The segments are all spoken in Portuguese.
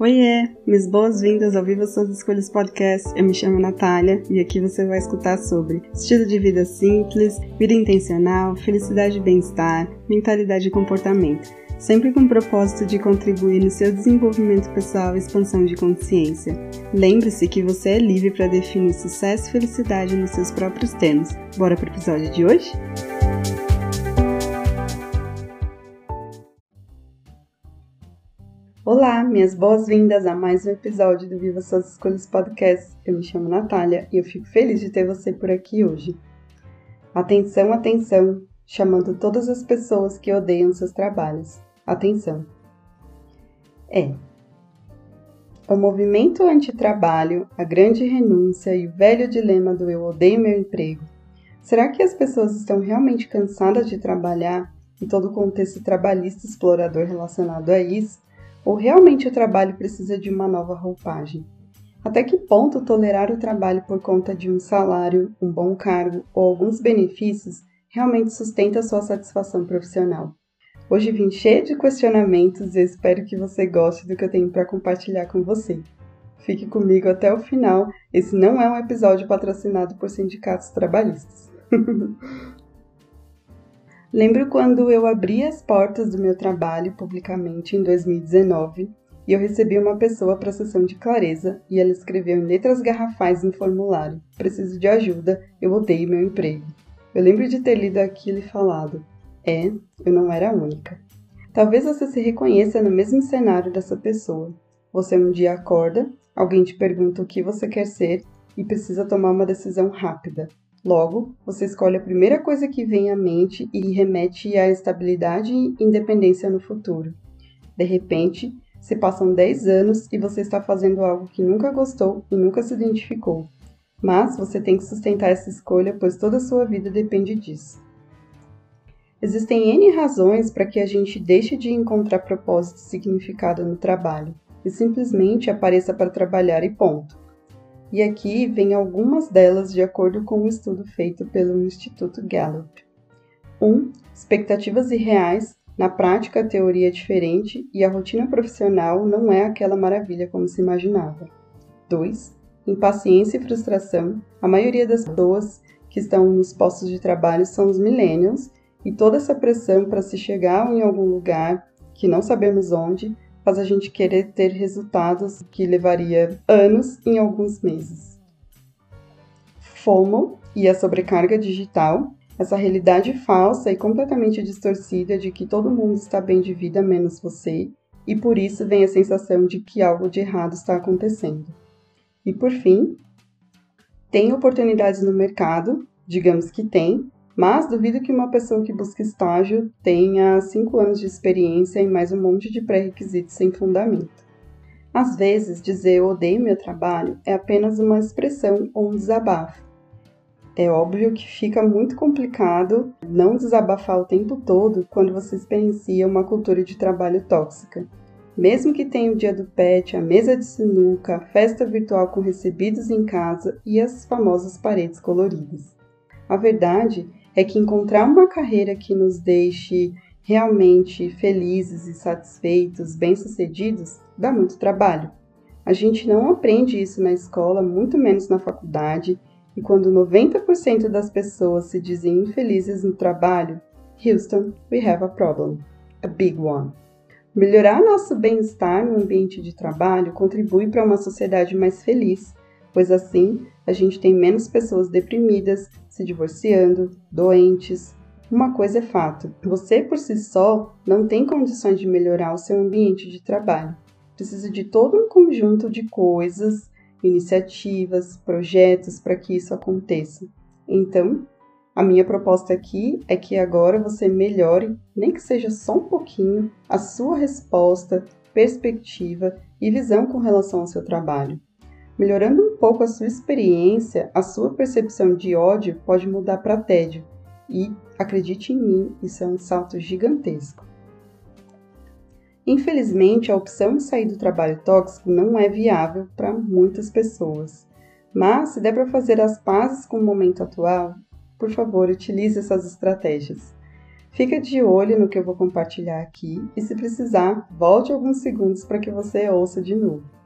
Oiê, minhas boas-vindas ao Viva Suas Escolhas Podcast. Eu me chamo Natália e aqui você vai escutar sobre estilo de vida simples, vida intencional, felicidade e bem-estar, mentalidade e comportamento, sempre com o propósito de contribuir no seu desenvolvimento pessoal e expansão de consciência. Lembre-se que você é livre para definir sucesso e felicidade nos seus próprios termos. Bora pro episódio de hoje? Olá, minhas boas-vindas a mais um episódio do Viva Suas Escolhas Podcast. Eu me chamo Natália e eu fico feliz de ter você por aqui hoje. Atenção, atenção, chamando todas as pessoas que odeiam seus trabalhos. Atenção. É. O movimento antitrabalho, a grande renúncia e o velho dilema do eu odeio meu emprego. Será que as pessoas estão realmente cansadas de trabalhar e todo o contexto trabalhista explorador relacionado a isso? Ou realmente o trabalho precisa de uma nova roupagem? Até que ponto tolerar o trabalho por conta de um salário, um bom cargo ou alguns benefícios realmente sustenta sua satisfação profissional? Hoje vim cheio de questionamentos e espero que você goste do que eu tenho para compartilhar com você. Fique comigo até o final. Esse não é um episódio patrocinado por sindicatos trabalhistas. Lembro quando eu abri as portas do meu trabalho publicamente em 2019 e eu recebi uma pessoa para a sessão de clareza e ela escreveu em letras garrafais no formulário: Preciso de ajuda, eu odeio meu emprego. Eu lembro de ter lido aquilo e falado: É, eu não era a única. Talvez você se reconheça no mesmo cenário dessa pessoa. Você um dia acorda, alguém te pergunta o que você quer ser e precisa tomar uma decisão rápida. Logo, você escolhe a primeira coisa que vem à mente e remete à estabilidade e independência no futuro. De repente, se passam 10 anos e você está fazendo algo que nunca gostou e nunca se identificou. Mas você tem que sustentar essa escolha, pois toda a sua vida depende disso. Existem N razões para que a gente deixe de encontrar propósito e significado no trabalho e simplesmente apareça para trabalhar e ponto. E aqui vem algumas delas de acordo com um estudo feito pelo Instituto Gallup. 1. Um, expectativas irreais. Na prática, a teoria é diferente e a rotina profissional não é aquela maravilha como se imaginava. 2. Impaciência e frustração. A maioria das pessoas que estão nos postos de trabalho são os millennials e toda essa pressão para se chegar em algum lugar que não sabemos onde faz a gente querer ter resultados que levaria anos em alguns meses. FOMO e a sobrecarga digital, essa realidade falsa e completamente distorcida de que todo mundo está bem de vida menos você, e por isso vem a sensação de que algo de errado está acontecendo. E por fim, tem oportunidades no mercado, digamos que tem, mas duvido que uma pessoa que busca estágio tenha cinco anos de experiência e mais um monte de pré-requisitos sem fundamento. Às vezes, dizer eu odeio meu trabalho é apenas uma expressão ou um desabafo. É óbvio que fica muito complicado não desabafar o tempo todo quando você experiencia uma cultura de trabalho tóxica. Mesmo que tenha o dia do pet, a mesa de sinuca, a festa virtual com recebidos em casa e as famosas paredes coloridas. A verdade é que encontrar uma carreira que nos deixe realmente felizes e satisfeitos, bem-sucedidos, dá muito trabalho. A gente não aprende isso na escola, muito menos na faculdade, e quando 90% das pessoas se dizem infelizes no trabalho, Houston, we have a problem. A big one. Melhorar nosso bem-estar no ambiente de trabalho contribui para uma sociedade mais feliz, pois assim a gente tem menos pessoas deprimidas, se divorciando, doentes. Uma coisa é fato: você por si só não tem condições de melhorar o seu ambiente de trabalho. Precisa de todo um conjunto de coisas, iniciativas, projetos para que isso aconteça. Então, a minha proposta aqui é que agora você melhore, nem que seja só um pouquinho, a sua resposta, perspectiva e visão com relação ao seu trabalho. Melhorando pouco a sua experiência, a sua percepção de ódio pode mudar para tédio. E, acredite em mim, isso é um salto gigantesco. Infelizmente, a opção de sair do trabalho tóxico não é viável para muitas pessoas. Mas, se der para fazer as pazes com o momento atual, por favor, utilize essas estratégias. Fica de olho no que eu vou compartilhar aqui e, se precisar, volte alguns segundos para que você ouça de novo.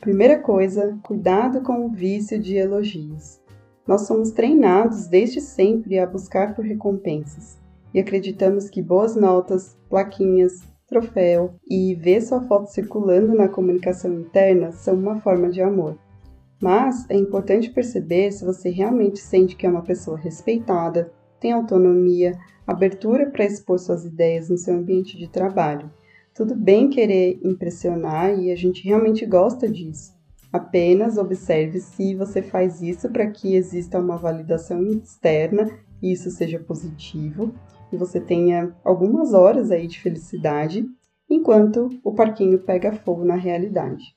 Primeira coisa, cuidado com o vício de elogios. Nós somos treinados desde sempre a buscar por recompensas e acreditamos que boas notas, plaquinhas, troféu e ver sua foto circulando na comunicação interna são uma forma de amor. Mas é importante perceber se você realmente sente que é uma pessoa respeitada, tem autonomia, abertura para expor suas ideias no seu ambiente de trabalho. Tudo bem querer impressionar e a gente realmente gosta disso. Apenas observe se você faz isso para que exista uma validação externa e isso seja positivo e você tenha algumas horas aí de felicidade enquanto o parquinho pega fogo na realidade.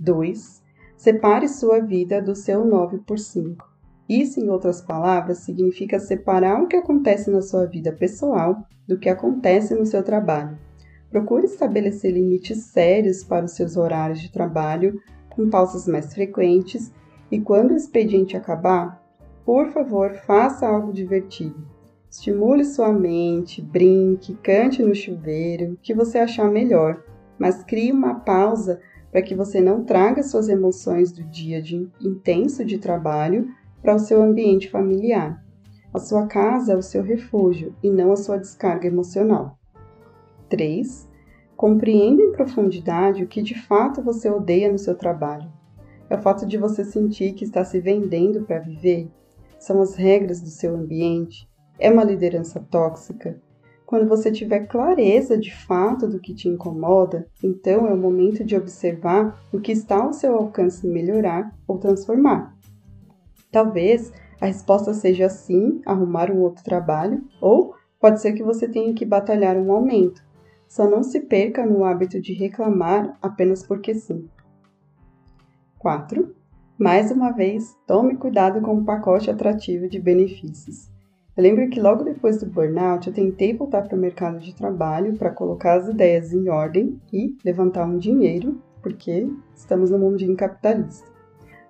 2. Separe sua vida do seu 9 por 5. Isso, em outras palavras, significa separar o que acontece na sua vida pessoal do que acontece no seu trabalho. Procure estabelecer limites sérios para os seus horários de trabalho, com pausas mais frequentes, e quando o expediente acabar, por favor, faça algo divertido. Estimule sua mente, brinque, cante no chuveiro, o que você achar melhor, mas crie uma pausa para que você não traga suas emoções do dia de intenso de trabalho para o seu ambiente familiar. A sua casa é o seu refúgio e não a sua descarga emocional. 3. Compreenda em profundidade o que de fato você odeia no seu trabalho. É o fato de você sentir que está se vendendo para viver? São as regras do seu ambiente? É uma liderança tóxica? Quando você tiver clareza de fato do que te incomoda, então é o momento de observar o que está ao seu alcance melhorar ou transformar. Talvez a resposta seja sim, arrumar um outro trabalho, ou pode ser que você tenha que batalhar um aumento. Só não se perca no hábito de reclamar apenas porque sim. 4. Mais uma vez, tome cuidado com o pacote atrativo de benefícios. Eu lembro que logo depois do burnout eu tentei voltar para o mercado de trabalho para colocar as ideias em ordem e levantar um dinheiro, porque estamos no mundinho capitalista.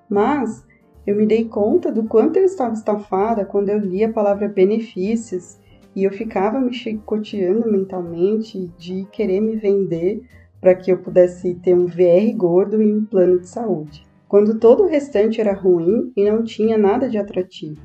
Mas eu me dei conta do quanto eu estava estafada quando eu li a palavra benefícios e eu ficava me chicoteando mentalmente de querer me vender para que eu pudesse ter um VR gordo e um plano de saúde, quando todo o restante era ruim e não tinha nada de atrativo.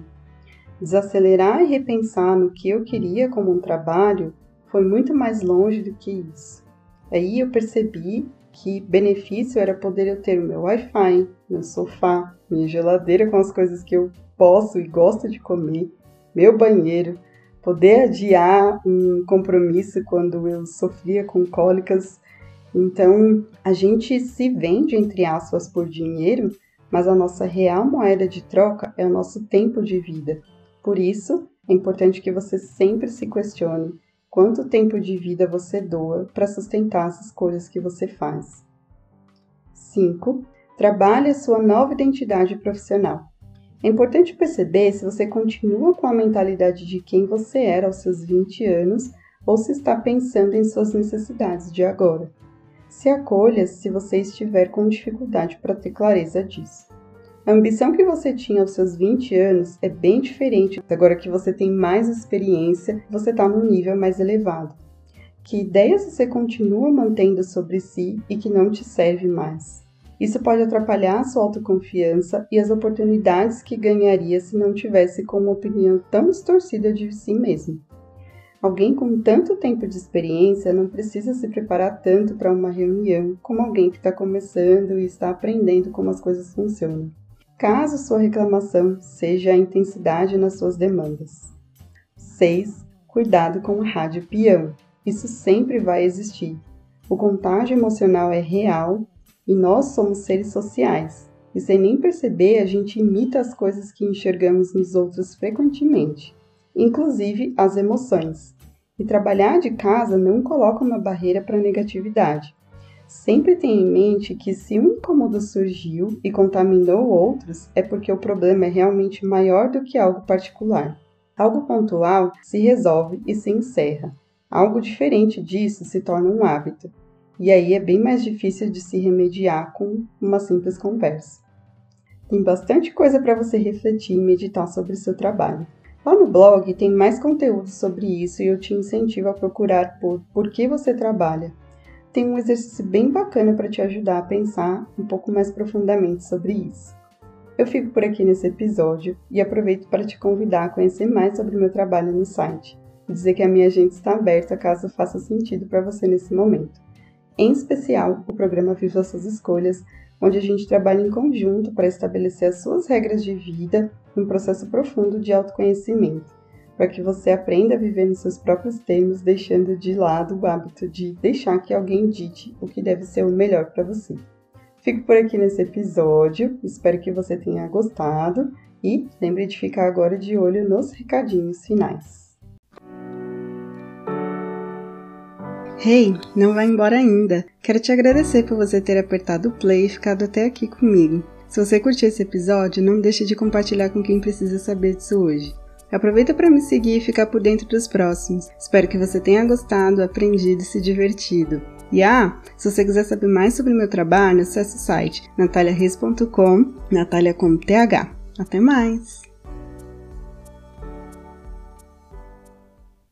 Desacelerar e repensar no que eu queria como um trabalho foi muito mais longe do que isso. Aí eu percebi que benefício era poder eu ter o meu Wi-Fi, meu sofá, minha geladeira com as coisas que eu posso e gosto de comer, meu banheiro, poder adiar um compromisso quando eu sofria com cólicas. Então, a gente se vende, entre aspas, por dinheiro, mas a nossa real moeda de troca é o nosso tempo de vida. Por isso, é importante que você sempre se questione quanto tempo de vida você doa para sustentar as escolhas que você faz. 5. Trabalhe a sua nova identidade profissional. É importante perceber se você continua com a mentalidade de quem você era aos seus 20 anos ou se está pensando em suas necessidades de agora. Se acolha se você estiver com dificuldade para ter clareza disso. A ambição que você tinha aos seus 20 anos é bem diferente agora que você tem mais experiência você está num nível mais elevado. Que ideias você continua mantendo sobre si e que não te serve mais? Isso pode atrapalhar a sua autoconfiança e as oportunidades que ganharia se não tivesse com uma opinião tão distorcida de si mesmo. Alguém com tanto tempo de experiência não precisa se preparar tanto para uma reunião como alguém que está começando e está aprendendo como as coisas funcionam. Caso sua reclamação seja a intensidade nas suas demandas. 6. Cuidado com o rádio peão. Isso sempre vai existir. O contágio emocional é real e nós somos seres sociais. E sem nem perceber, a gente imita as coisas que enxergamos nos outros frequentemente, inclusive as emoções. E trabalhar de casa não coloca uma barreira para a negatividade. Sempre tenha em mente que se um incômodo surgiu e contaminou outros, é porque o problema é realmente maior do que algo particular. Algo pontual se resolve e se encerra. Algo diferente disso se torna um hábito e aí é bem mais difícil de se remediar com uma simples conversa. Tem bastante coisa para você refletir e meditar sobre o seu trabalho. Lá no blog tem mais conteúdo sobre isso e eu te incentivo a procurar por Por que você trabalha. Tem um exercício bem bacana para te ajudar a pensar um pouco mais profundamente sobre isso. Eu fico por aqui nesse episódio e aproveito para te convidar a conhecer mais sobre o meu trabalho no site e dizer que a minha agenda está aberta caso faça sentido para você nesse momento. Em especial, o programa Viva Suas Escolhas, onde a gente trabalha em conjunto para estabelecer as suas regras de vida num processo profundo de autoconhecimento, para que você aprenda a viver nos seus próprios termos, deixando de lado o hábito de deixar que alguém dite o que deve ser o melhor para você. Fico por aqui nesse episódio, espero que você tenha gostado e lembre de ficar agora de olho nos recadinhos finais. Hey, não vai embora ainda! Quero te agradecer por você ter apertado o play e ficado até aqui comigo. Se você curtiu esse episódio, não deixe de compartilhar com quem precisa saber disso hoje. Aproveita para me seguir e ficar por dentro dos próximos. Espero que você tenha gostado, aprendido e se divertido. E ah, se você quiser saber mais sobre meu trabalho, acesse o site nataliareis.com, Natalia com TH. Até mais!